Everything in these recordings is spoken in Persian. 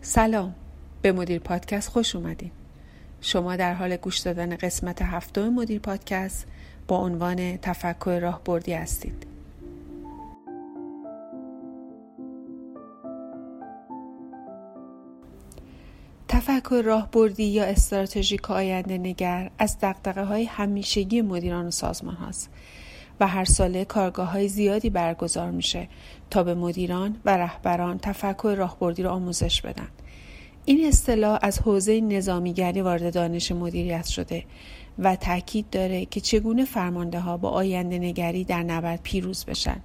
سلام. به مدیر پادکست خوش اومدین. شما در حال گوش دادن قسمت هفتم مدیر پادکست با عنوان تفکر راهبردی هستید تفکر راهبردی یا استراتژیک آینده نگر از دقدقه های همیشگی مدیران و سازمان هاست و هر ساله کارگاه های زیادی برگزار میشه تا به مدیران و رهبران تفکر راهبردی را آموزش بدن. این اصطلاح از حوزه نظامیگری وارد دانش مدیریت شده و تاکید داره که چگونه فرمانده ها با آینده نگری در نبرد پیروز بشن.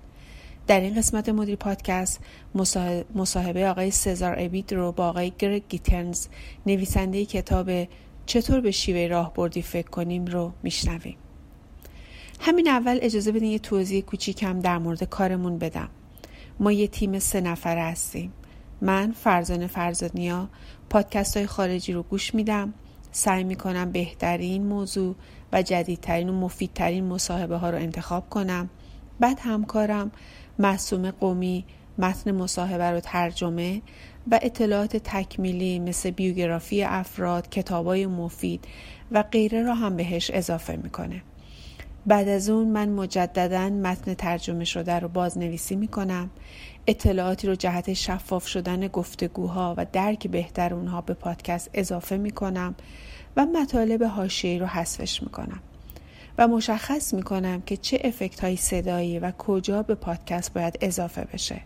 در این قسمت مدیر پادکست مصاحبه آقای سزار ابید رو با آقای گرگ گیتنز نویسنده کتاب چطور به شیوه راهبردی فکر کنیم رو میشنویم. همین اول اجازه بدین یه توضیح کوچیکم در مورد کارمون بدم ما یه تیم سه نفره هستیم من فرزانه فرزانیا پادکست های خارجی رو گوش میدم. سعی می‌کنم بهترین موضوع و جدیدترین و مفیدترین مصاحبه ها رو انتخاب کنم. بعد همکارم معصوم قومی متن مصاحبه رو ترجمه و اطلاعات تکمیلی مثل بیوگرافی افراد، کتابای مفید و غیره را هم بهش اضافه می‌کنه. بعد از اون من مجددا متن ترجمه شده رو بازنویسی می کنم اطلاعاتی رو جهت شفاف شدن گفتگوها و درک بهتر اونها به پادکست اضافه می کنم و مطالب حاشیه‌ای رو حذفش می کنم و مشخص می کنم که چه افکت های صدایی و کجا به پادکست باید اضافه بشه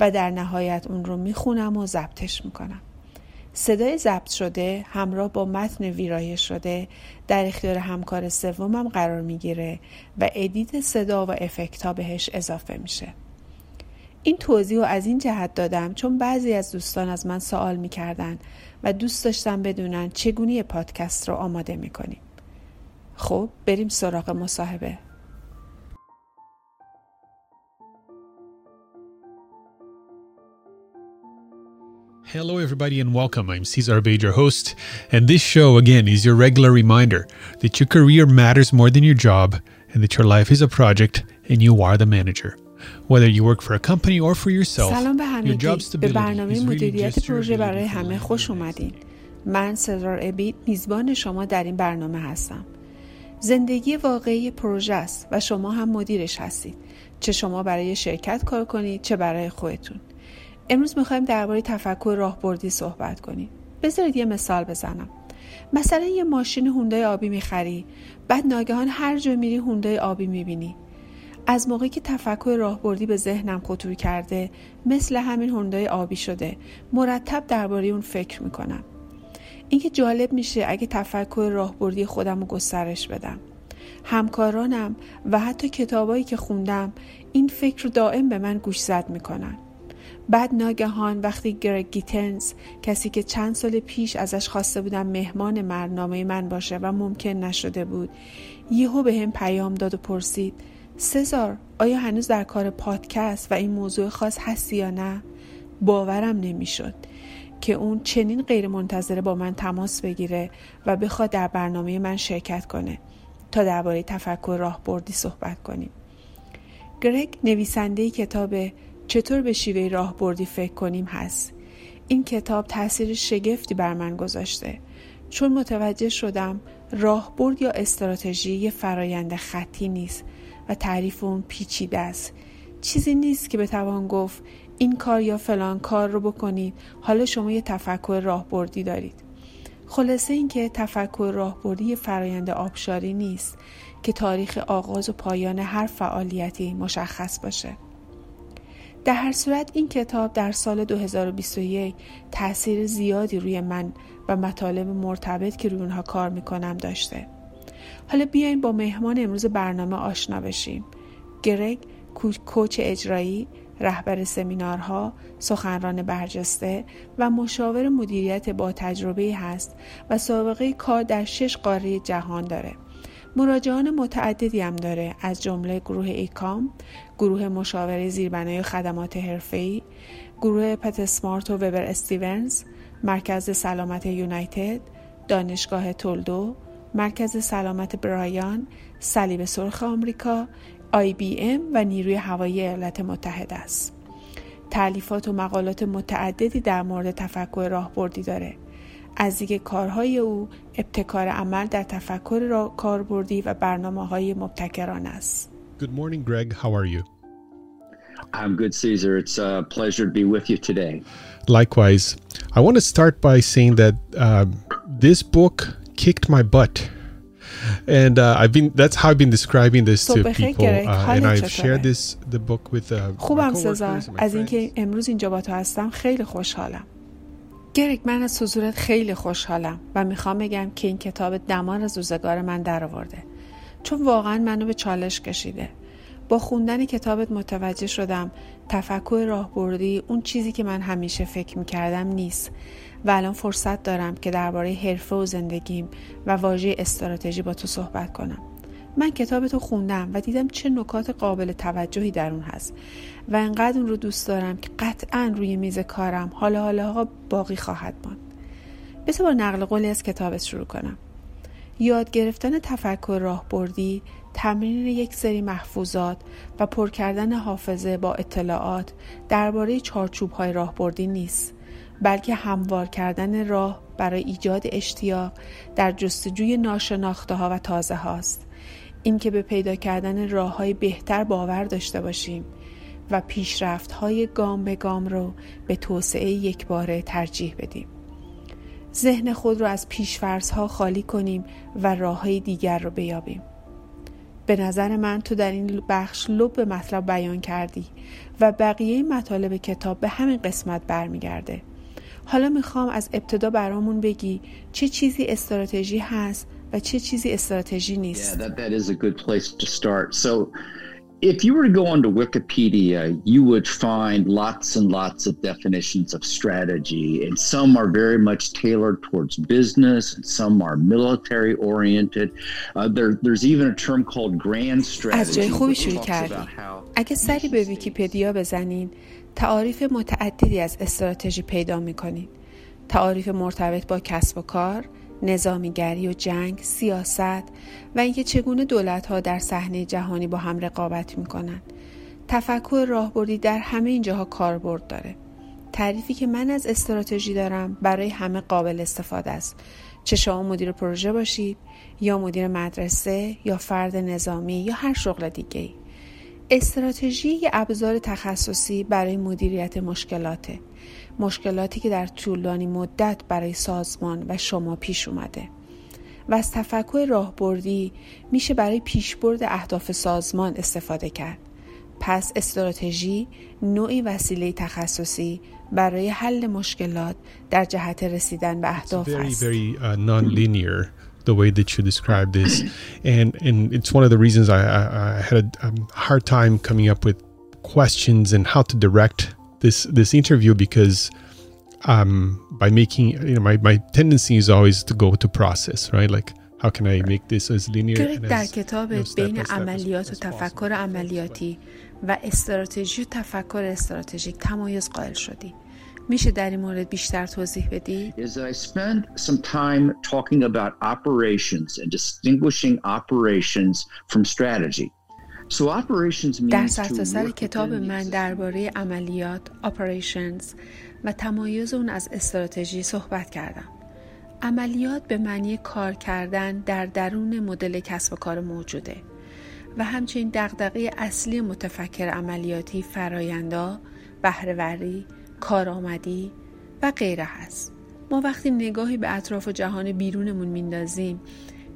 و در نهایت اون رو می خونم و ضبطش می کنم. صدای ضبط شده همراه با متن ویرایش شده در اختیار همکار سومم قرار می‌گیره و ادیت صدا و افکت ها بهش اضافه میشه این توضیح رو از این جهت دادم چون بعضی از دوستان از من سوال می‌کردن و دوست داشتم بدونن چگونه پادکست رو آماده می‌کنیم خب بریم سراغ مصاحبه Hello, everybody, and welcome. I'm Cesar Abade, your host, and this show, again, is your regular reminder that your career matters more than your job and that your life is a project and you are the manager. Whether you work for a company or for yourself, سلام به همگی. به برنامه مدیریت پروژه برای همه خوش اومدین. من سزار ابید میزبان شما در این برنامه هستم. زندگی واقعی پروژه است و شما هم مدیرش هستید. چه شما برای شرکت کار کنید چه برای خودتون. امروز می‌خوایم درباره تفکر راهبردی صحبت کنیم. بذارید یه مثال بزنم. مثلا یه ماشین هوندای آبی می‌خری بعد ناگهان هر جا میری هوندای آبی می‌بینی. از موقعی که تفکر راهبردی به ذهنم خطور کرده مثل همین هوندای آبی شده مرتب درباره اون فکر می‌کنم. اینکه جالب میشه اگه تفکر راهبردی خودم رو گسترش بدم. همکارانم و حتی کتابایی که خوندم این فکر رو دائم به من گوش زد می‌کنن. بعد ناگهان وقتی گرگ گیتنز کسی که چند سال پیش ازش خواسته بودم مهمان برنامه من باشه و ممکن نشده بود یهو به هم پیام داد و پرسید سزار آیا هنوز در کار پادکست و این موضوع خاص هستی یا نه؟ باورم نمی‌شد که اون چنین غیر منتظره با من تماس بگیره و بخواد در برنامه من شرکت کنه تا درباره تفکر راهبردی صحبت کنیم. گرگ نویسنده کتاب چطور به شیوه راهبردی فکر کنیم هست این کتاب تاثیر شگفتی بر من گذاشته چون متوجه شدم راهبرد یا استراتژی یه فرایند خطی نیست و تعریف اون پیچیده است. چیزی نیست که بتوان گفت این کار یا فلان کار رو بکنید. حالا شما یه تفکر راهبردی دارید. خلاصه اینکه تفکر راهبردی فرایند آبشاری نیست که تاریخ آغاز و پایان هر فعالیتی مشخص باشه. در هر صورت این کتاب در سال 2021 تاثیر زیادی روی من و مطالب مرتبط که روی اونها کار می‌کنم داشته. حالا بیایم با مهمان امروز برنامه آشنا بشیم گرگ کوچ اجرایی رهبر سمینارها، سخنران برجسته و مشاور مدیریت با تجربه هست و سابقه کار در شش قاره جهان داره. مراجعان متعددی هم داره از جمله گروه ایکام، گروه مشاوره زیربنای خدمات حرفه‌ای، گروه پت سمارت و وبر استیونز، مرکز سلامت یونایتد، دانشگاه تولدو، مرکز سلامت برایان، صلیب سرخ آمریکا، آی بی ام و نیروی هوایی ایالات متحده است. تعلیفات و مقالات متعددی در مورد تفکر راهبردی داره. از دیگه کارهای او ابتکار عمل در تفکر را کاربردی و برنامه های مبتکران است. Good morning, Greg. How are you? I'm good, Caesar. It's a pleasure to be with you today. Likewise. I want to start by saying that uh, this book kicked my butt. And uh, I've been that's how I've been describing this to people uh, and I've shared this the book with uh, خوبم سزار از اینکه امروز اینجا با تو هستم خیلی خوشحالم. گرگ من از حضورت خیلی خوشحالم و می‌خوام بگم که این کتاب دمان از روزگار من درآورده چون واقعا منو به چالش کشیده. با خوندن کتابت متوجه شدم تفکر راهبردی اون چیزی که من همیشه فکر می‌کردم نیست و الان فرصت دارم که درباره حرفه و زندگیم و واژه استراتژی با تو صحبت کنم. من کتاب تو خوندم و دیدم چه نکات قابل توجهی در اون هست و انقدر اون رو دوست دارم که قطعا روی میز کارم حالا حالا باقی خواهد ماند. بسه با نقل قولی از کتابت شروع کنم. یاد گرفتن تفکر راهبردی تمرین یک سری محفوظات و پر کردن حافظه با اطلاعات درباره چارچوب های راهبردی نیست بلکه هموار کردن راه برای ایجاد اشتیاق در جستجوی ناشناخته ها و تازه هاست اینکه به پیدا کردن راه های بهتر باور داشته باشیم و پیشرفت های گام به گام رو به توسعه یک باره ترجیح بدیم. ذهن خود رو از پیشفرض ها خالی کنیم و راه های دیگر رو بیابیم. به نظر من تو در این بخش لب به مطلب بیان کردی و بقیه مطالب کتاب به همین قسمت برمیگرده. حالا می‌خوام از ابتدا برامون بگی چه چیزی استراتژی هست و چه چیزی استراتژی نیست. Yeah, that, that if you were to go onto Wikipedia, you would find lots and lots of definitions of strategy, and some are very much tailored towards business, and some are military oriented. Uh, there, there's even a term called grand strategy. از جای خوبی شروع کردی. اگه سری به ویکیپدیا بزنین تعاریف متعددی از استراتژی پیدا میکنید. تعاریف مرتبط با کسب و کار، نظامیگری و جنگ، سیاست و اینکه چگونه دولتها در صحنه جهانی با هم رقابت می‌کنند. تفکر راهبردی در همه اینجاها کاربرد داره. تعریفی که من از استراتژی دارم برای همه قابل استفاده است. چه شما مدیر پروژه باشید یا مدیر مدرسه یا فرد نظامی یا هر شغل دیگه ای. استراتژی یه ابزار تخصصی برای مدیریت مشکلاته مشکلاتی که در طولانی مدت برای سازمان و شما پیش اومده. و از تفکر راهبردی میشه برای پیشبرد اهداف سازمان استفاده کرد. پس استراتژی نوعی وسیله تخصصی برای حل مشکلات در جهت رسیدن به اهداف است. the way that you described this, and and it's one of the reasons I, I, I had a, a, hard time coming up with questions and how to direct this this interview because um, by making you know my my tendency is always to go to process right like how can I make this as linear and در کتاب بین عملیات و تفکر عملیاتی و استراتژی و تفکر استراتژیک تمایز قائل شدی میشه در این مورد بیشتر توضیح بدی؟ Is I spend some time talking about operations and distinguishing operations from strategy. در سرتاسر کتاب من درباره عملیات operations و تمایز اون از استراتژی صحبت کردم. عملیات به معنی کار کردن در درون مدل کسب و کار موجوده و همچنین دغدغه اصلی متفکر عملیاتی فرایندا، بهرهوری، کارآمدی و غیره هست ما وقتی نگاهی به اطراف و جهان بیرونمون میندازیم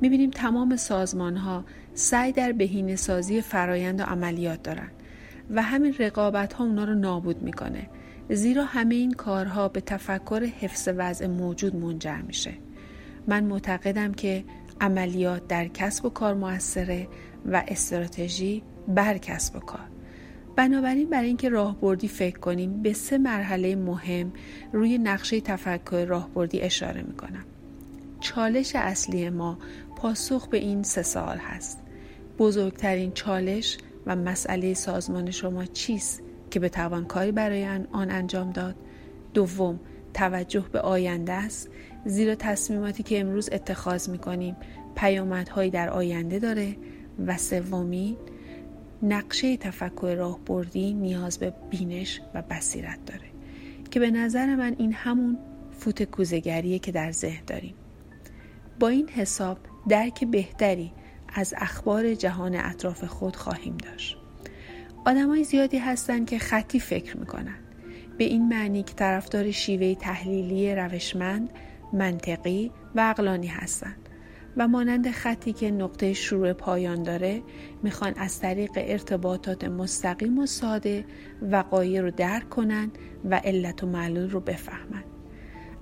می‌بینیم تمام سازمان ها سعی در بهینه سازی فرایند و عملیات دارن و همین رقابت ها اونا رو نابود می‌کنه زیرا همه این کارها به تفکر حفظ وضع موجود منجر میشه. من معتقدم که عملیات در کسب و کار موثره و استراتژی بر کسب و کار. بنابراین برای اینکه راهبردی فکر کنیم به سه مرحله مهم روی نقشه تفکر راهبردی اشاره می‌کنم. چالش اصلی ما پاسخ به این سه سال هست. بزرگترین چالش و مسئله سازمان شما چیست که به توان کاری برای آن انجام داد؟ دوم توجه به آینده است. زیرا تصمیماتی که امروز اتخاذ می کنیم پیامدهایی در آینده داره. و سومی نقشه تفکر راهبردی نیاز به بینش و بصیرت داره که به نظر من این همون فوت کوزگریه که در ذهن داریم. با این حساب درک بهتری از اخبار جهان اطراف خود خواهیم داشت. آدمای زیادی هستند که خطی فکر می‌کنن به این معنی که طرفدار شیوه تحلیلی روشمند منطقی و اقلانی هستند و مانند خطی که نقطه شروع پایان داره می‌خوان از طریق ارتباطات مستقیم و ساده وقایع رو درک کنن و علت و معلول رو بفهمن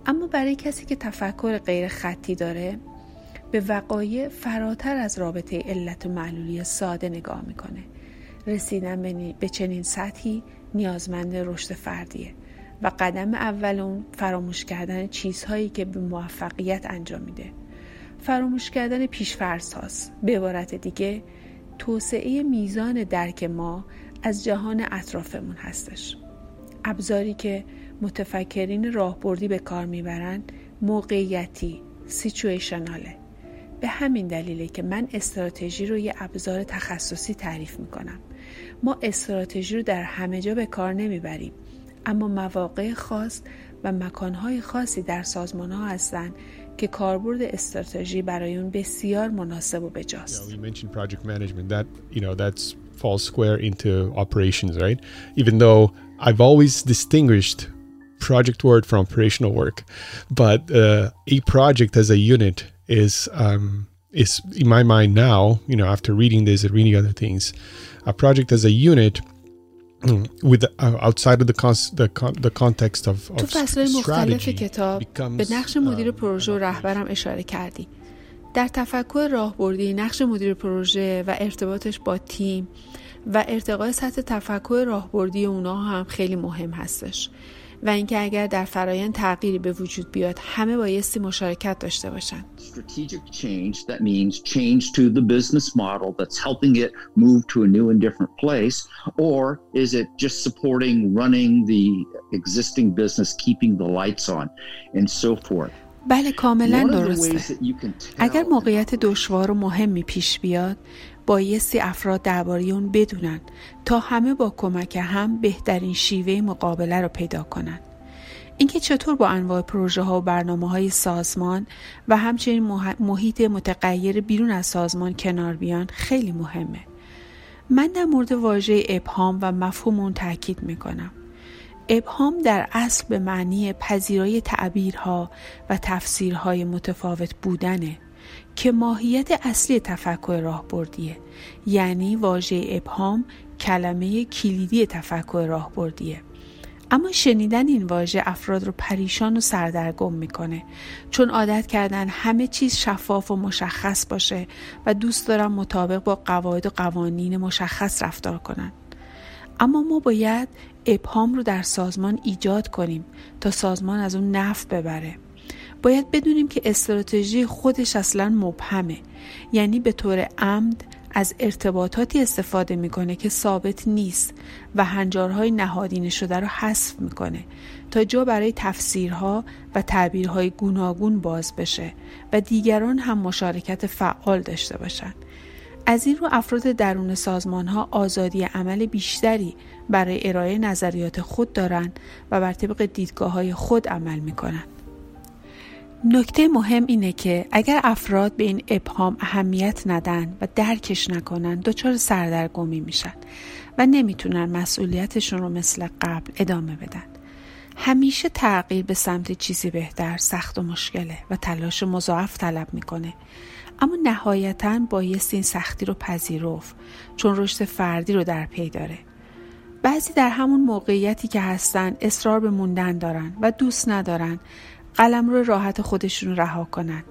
اما برای کسی که تفکر غیر خطی داره به وقایع فراتر از رابطه علت و معلولی ساده نگاه می‌کنه. رسیدن به چنین سطحی نیازمند رشد فردیه و قدم اول اون فراموش کردن چیزهایی که به موفقیت انجام میده. فراموش کردن پیشفرض هاست به عبارت دیگه توسعه میزان درک ما از جهان اطرافمون هستش. ابزاری که متفکرین راهبردی به کار می‌برند موقعیتی سیچویشناله به همین دلیله که من استراتژی رو یه ابزار تخصصی تعریف می‌کنم ما استراتژی رو در همه جا به کار نمی‌بریم اما مواقع خاص و مکانهای خاصی در سازمان ها هستن که کاربرد استراتژی برای اون بسیار مناسب و بجاست. Project management that you know that's square into operations, right? Even though I've always distinguished project work from operational work, but uh, a project as a unit is um, is in my mind now. You know, after reading this and reading other things, a project as a unit with uh, outside of the, cons- the, the context of, of تو فصل مختلف کتاب به نقش مدیر پروژه و رهبرم اشاره کردی در تفکر راهبردی نقش مدیر پروژه و ارتباطش با تیم و ارتقای سطح تفکر راهبردی اونا هم خیلی مهم هستش و اینکه اگر در فرایند تغییری به وجود بیاد همه بایستی مشارکت داشته باشن strategic change that means change to the business model that's helping it move to a new and different place or is it just supporting running the existing business keeping the lights on and so forth بله کاملا درسته اگر موقعیت دشوار و مهمی پیش بیاد بایستی افراد درباره اون بدونن تا همه با کمک هم بهترین شیوه مقابله رو پیدا کنن. اینکه چطور با انواع پروژه ها و برنامه های سازمان و همچنین محیط متغیر بیرون از سازمان کنار بیان خیلی مهمه. من در مورد واژه ابهام و مفهوم اون تاکید می‌کنم. ابهام در اصل به معنی پذیرای تعبیرها و تفسیرهای متفاوت بودنه. که ماهیت اصلی تفکر راهبردیه. یعنی واژه ابهام کلمه کلیدی تفکر راهبردیه. اما شنیدن این واژه افراد رو پریشان و سردرگم می‌کنه. چون عادت کردن همه چیز شفاف و مشخص باشه و دوست دارن مطابق با قواعد و قوانین مشخص رفتار کنن. اما ما باید ابهام رو در سازمان ایجاد کنیم تا سازمان از اون نفع ببره. باید بدونیم که استراتژی خودش اصلا مبهمه یعنی به طور عمد از ارتباطاتی استفاده می‌کنه که ثابت نیست و هنجارهای نهادینه شده رو حذف می‌کنه تا جا برای تفسیرها و تعبیرهای گوناگون باز بشه و دیگران هم مشارکت فعال داشته باشند. از این رو افراد درون سازمان ها آزادی عمل بیشتری برای ارائه نظریات خود دارند و بر طبق دیدگاه های خود عمل می کنند. نکته مهم اینه که اگر افراد به این ابهام اهمیت ندن و درکش نکنن دچار سردرگمی میشن و نمی‌تونن مسئولیتشون رو مثل قبل ادامه بدن. همیشه تغییر به سمت چیزی بهتر سخت و مشکله و تلاش مضاعف طلب می‌کنه اما نهایتا بایست این سختی رو پذیرفت چون رشد فردی رو در پی داره بعضی در همون موقعیتی که هستن اصرار به موندن دارن و دوست ندارن قلم رو راحت خودشون رها کنن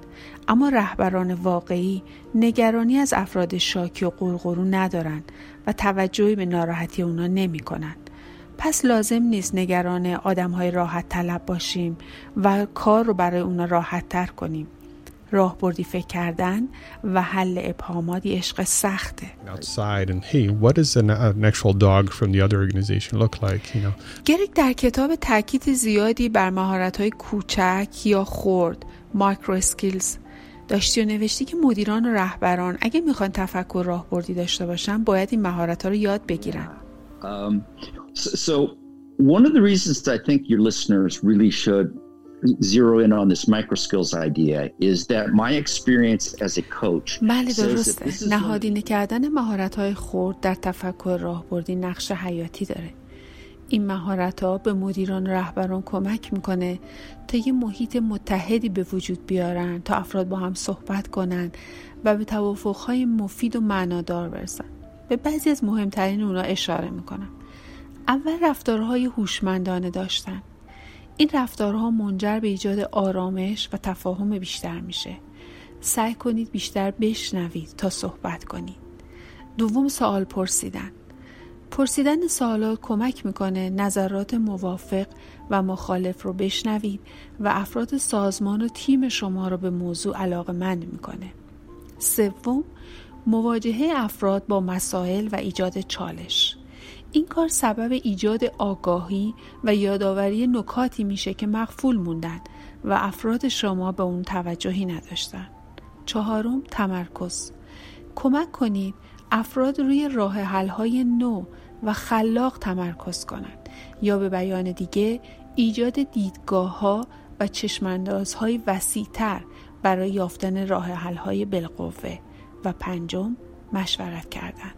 اما رهبران واقعی نگرانی از افراد شاکی و قرقرو ندارن و توجهی به ناراحتی اونا نمی کنن. پس لازم نیست نگران آدم های راحت طلب باشیم و کار رو برای اونا راحت تر کنیم. راهبردی فکر کردن و حل ابهامات عشق سخته. Outside and hey, what does an, an actual dog from the other organization look like, you know? گریک در کتاب تاکید زیادی بر مهارت های کوچک یا خرد micro skills داشتی و نوشتی که مدیران و رهبران اگه می‌خوان تفکر راهبردی داشته باشن باید این مهارت ها رو یاد بگیرن. Um, so, so one of the reasons I think your listeners really should zero in on this micro skills idea is that my experience as a coach بله درسته. نهادینه کردن مهارت های خرد در تفکر راهبردی نقش حیاتی داره. این مهارت ها به مدیران و رهبران کمک می‌کنه تا یه محیط متحدی به وجود بیارن تا افراد با هم صحبت کنن و به توافقهای مفید و معنادار برسن. به بعضی از مهمترین اونا اشاره می‌کنم. اول رفتارهای هوشمندانه داشتن. این رفتارها منجر به ایجاد آرامش و تفاهم بیشتر میشه. سعی کنید بیشتر بشنوید تا صحبت کنید. دوم سوال پرسیدن. پرسیدن سوالات کمک می‌کنه نظرات موافق و مخالف رو بشنوید و افراد سازمان و تیم شما رو به موضوع علاقه مند می‌کنه. سوم مواجهه افراد با مسائل و ایجاد چالش. این کار سبب ایجاد آگاهی و یادآوری نکاتی میشه که مخفول موندن و افراد شما به اون توجهی نداشتن. چهارم تمرکز. کمک کنید افراد روی راه حل‌های نو و خلاق تمرکز کنند یا به بیان دیگه ایجاد دیدگاه ها و چشماندازهای وسیعتر برای یافتن راه حل‌های بالقوه. و پنجم مشورت کردن.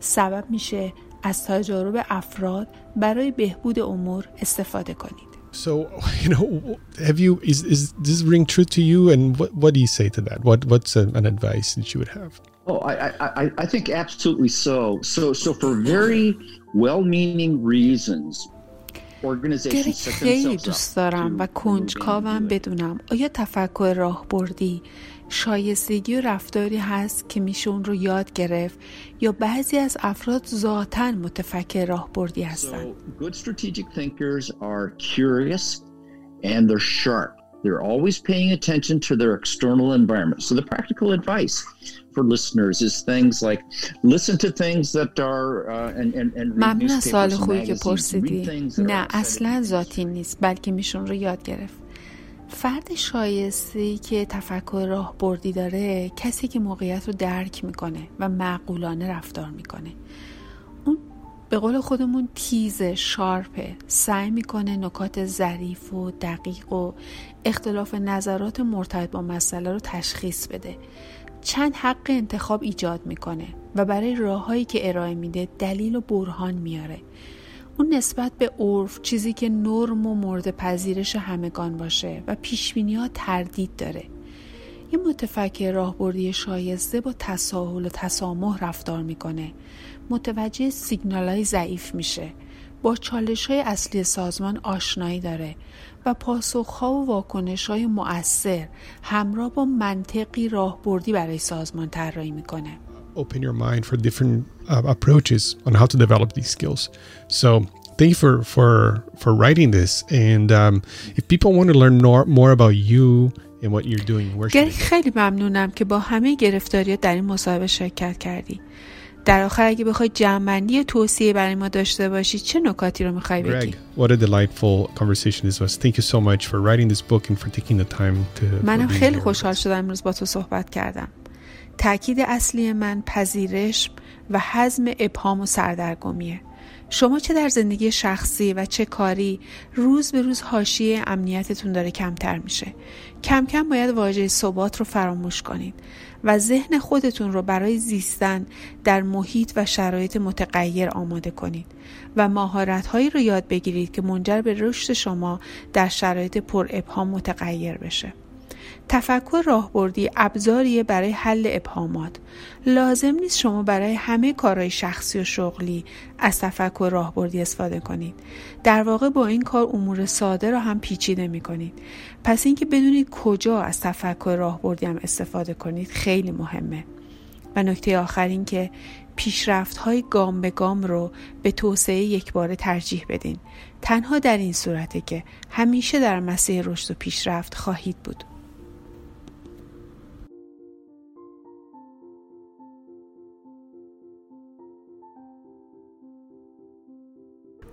سبب میشه از تجارب افراد برای بهبود امور استفاده کنید. So, you know, have you is is this ring true to you, and what what do you say to that? What what's an, an advice that you would have? Oh, I, I I think absolutely so. So so for very well-meaning reasons, organizations خیلی دوست دارم و کنجکاوم بدونم آیا تفکر راهبردی شایستگی و رفتاری هست که میشه اون رو یاد گرفت یا بعضی از افراد ذاتا متفکر راهبردی هستن so, good strategic thinkers are curious and they're sharp they're always paying attention to their external environment so the practical advice for listeners is things like listen to things that are uh, and, and, and ممنون از سوال خوبی که پرسیدی نه اصلا ذاتی نیست بلکه میشون رو یاد گرفت فرد شایسته که تفکر راه بردی داره کسی که موقعیت رو درک می‌کنه و معقولانه رفتار می‌کنه. اون به قول خودمون تیز شارپه سعی می‌کنه نکات ظریف و دقیق و اختلاف نظرات مرتبط با مسئله رو تشخیص بده. چند حق انتخاب ایجاد می‌کنه و برای راههایی که ارائه میده دلیل و برهان میاره. اون نسبت به عرف چیزی که نرم و مورد پذیرش همگان باشه و پیشبینی ها تردید داره. یه متفکر راهبردی شایسته با تساهل و تسامح رفتار می‌کنه. متوجه سیگنال های ضعیف میشه. با چالش های اصلی سازمان آشنایی داره و پاسخها و واکنش های مؤثر همراه با منطقی راهبردی برای سازمان طراحی می‌کنه. open your mind for different uh, approaches on how to develop these skills. So thank you for for for writing this. And um, if people want to learn more, more about you and what you're doing, where should خیلی ممنونم که با همه گرفتاری در این مصاحبه شرکت کردی. در آخر اگه بخوای جمعنی توصیه برای ما داشته باشی چه نکاتی رو میخوای بگی؟ what a delightful conversation this was. Thank you so much for writing this book and for taking the time to منم خیلی خوشحال شدم امروز با تو صحبت کردم. تاکید اصلی من پذیرش و حزم ابهام و سردرگمیه. شما چه در زندگی شخصی و چه کاری روز به روز حاشیه امنیتتون داره کمتر میشه. کم کم باید واژه ثبات رو فراموش کنید و ذهن خودتون رو برای زیستن در محیط و شرایط متغیر آماده کنید و مهارت هایی رو یاد بگیرید که منجر به رشد شما در شرایط پر ابهام متغیر بشه. تفکر راهبردی ابزاریه برای حل ابهامات. لازم نیست شما برای همه کارهای شخصی و شغلی از تفکر راهبردی استفاده کنید. در واقع با این کار امور ساده را هم پیچیده می کنید پس اینکه بدونید کجا از تفکر راهبردی هم استفاده کنید خیلی مهمه. و نکته آخر این که پیشرفت های گام به گام رو به توسعه یک بار ترجیح بدین. تنها در این صورته که همیشه در مسیر رشد و پیشرفت خواهید بود.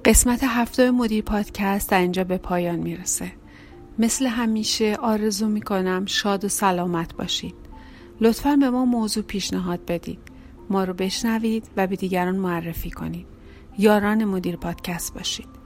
قسمت هفته مدیر پادکست در اینجا به پایان می‌رسه. مثل همیشه آرزو می‌کنم شاد و سلامت باشید. لطفا به ما موضوع پیشنهاد بدید. ما رو بشنوید و به دیگران معرفی کنید. یاران مدیر پادکست باشید.